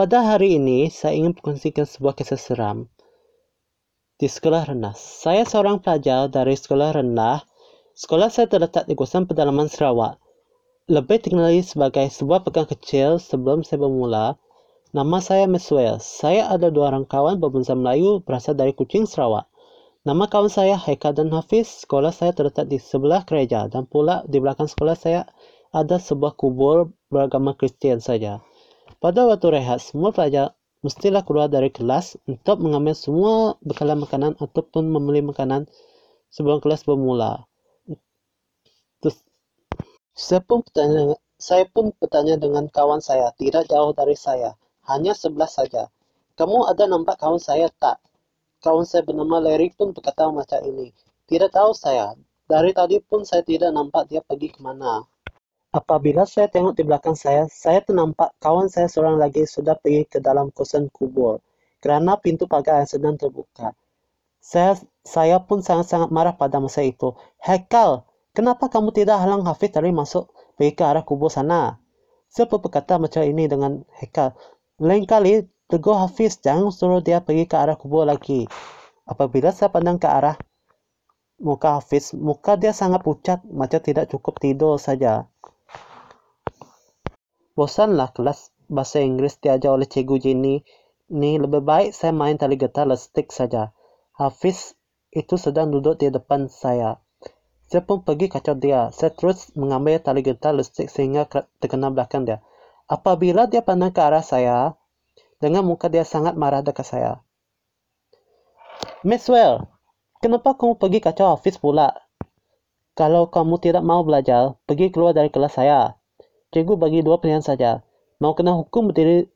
Pada hari ini, saya ingin berkongsikan sebuah kisah seram di sekolah rendah. Saya seorang pelajar dari sekolah rendah. Sekolah saya terletak di kawasan pedalaman Sarawak. Lebih dikenali sebagai sebuah pegang kecil sebelum saya bermula. Nama saya Meswell. Saya ada dua orang kawan berbangsa Melayu berasal dari Kuching, Sarawak. Nama kawan saya Haikal dan Hafiz. Sekolah saya terletak di sebelah gereja dan pula di belakang sekolah saya ada sebuah kubur beragama Kristian saja. Pada waktu rehat, semua pelajar mestilah keluar dari kelas untuk mengambil semua bekalan makanan ataupun membeli makanan sebelum kelas bermula. Terus, saya pun bertanya, saya pun bertanya dengan kawan saya, tidak jauh dari saya, hanya sebelah saja. Kamu ada nampak kawan saya tak? Kawan saya bernama Larry pun berkata macam ini. Tidak tahu saya. Dari tadi pun saya tidak nampak dia pergi ke mana. Apabila saya tengok di belakang saya, saya ternampak kawan saya seorang lagi sudah pergi ke dalam kosan kubur kerana pintu pagar yang sedang terbuka. Saya, saya pun sangat-sangat marah pada masa itu. Hekal, kenapa kamu tidak halang Hafiz dari masuk pergi ke arah kubur sana? Saya pun berkata macam ini dengan Hekal. Lain kali, tegur Hafiz, jangan suruh dia pergi ke arah kubur lagi. Apabila saya pandang ke arah muka Hafiz, muka dia sangat pucat, macam tidak cukup tidur saja. Bosanlah kelas bahasa Inggris diajar oleh Cikgu Jenny. Ni lebih baik saya main tali getar lestik saja. Hafiz itu sedang duduk di depan saya. Saya pun pergi kacau dia. Saya terus mengambil tali getar lestik sehingga terkena belakang dia. Apabila dia pandang ke arah saya, dengan muka dia sangat marah dekat saya. Maxwell, kenapa kamu pergi kacau Hafiz pula? Kalau kamu tidak mau belajar, pergi keluar dari kelas saya. Cikgu bagi dua pilihan saja. Mau kena hukum berdiri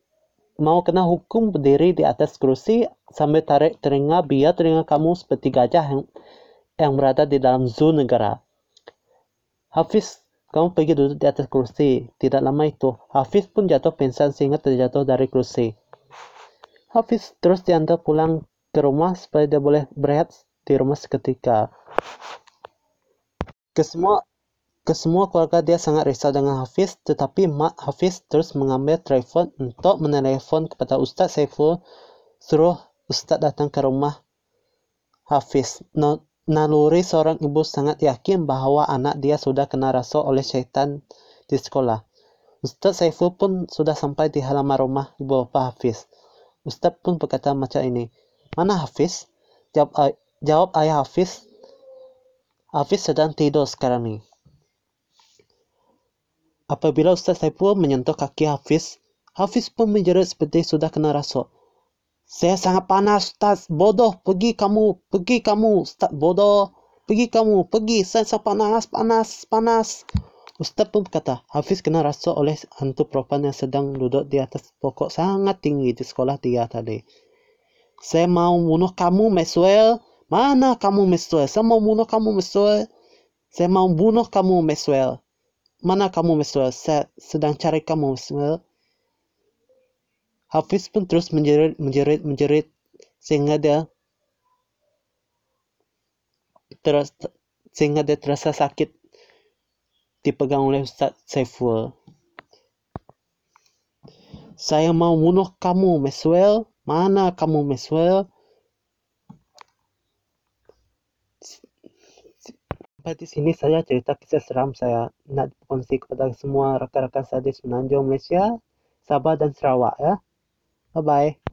mau kena hukum berdiri di atas kursi sambil tarik telinga biar telinga kamu seperti gajah yang, yang berada di dalam zoo negara. Hafiz, kamu pergi duduk di atas kursi. Tidak lama itu, Hafiz pun jatuh pingsan sehingga terjatuh dari kursi. Hafiz terus diantar pulang ke rumah supaya dia boleh berehat di rumah seketika. Kesemua Kesemua keluarga dia sangat risau dengan Hafiz, tetapi mak Hafiz terus mengambil telefon untuk menelepon kepada Ustaz Saiful, suruh Ustaz datang ke rumah Hafiz. Naluri seorang ibu sangat yakin bahawa anak dia sudah kena rasuah oleh syaitan di sekolah. Ustaz Saiful pun sudah sampai di halaman rumah ibu bapa Hafiz. Ustaz pun berkata macam ini, Mana Hafiz? Jawab, jawab ayah Hafiz, Hafiz sedang tidur sekarang ni. Apabila Ustaz Saiful menyentuh kaki Hafiz, Hafiz pun menjerit seperti sudah kena rasuk. Saya sangat panas, Ustaz. Bodoh, pergi kamu. Pergi kamu, Ustaz. Bodoh. Pergi kamu, pergi. Saya sangat panas, panas, panas. Ustaz pun berkata, Hafiz kena rasuk oleh hantu perempuan yang sedang duduk di atas pokok sangat tinggi di sekolah dia tadi. Saya mau bunuh kamu, Maxwell. Mana kamu, Maxwell? Saya mau bunuh kamu, Maxwell. Saya mau bunuh kamu, Maxwell. Mana kamu, Mr. Saya sedang cari kamu, Mr. Hafiz pun terus menjerit, menjerit, menjerit sehingga dia terus sehingga dia terasa sakit dipegang oleh Ustaz Saiful. Saya mau bunuh kamu, Meswell. Mana kamu, Meswell? Sampai di sini saya cerita kisah seram saya nak kongsi kepada semua rakan-rakan saya di Semenanjung Malaysia, Sabah dan Sarawak ya. Bye bye.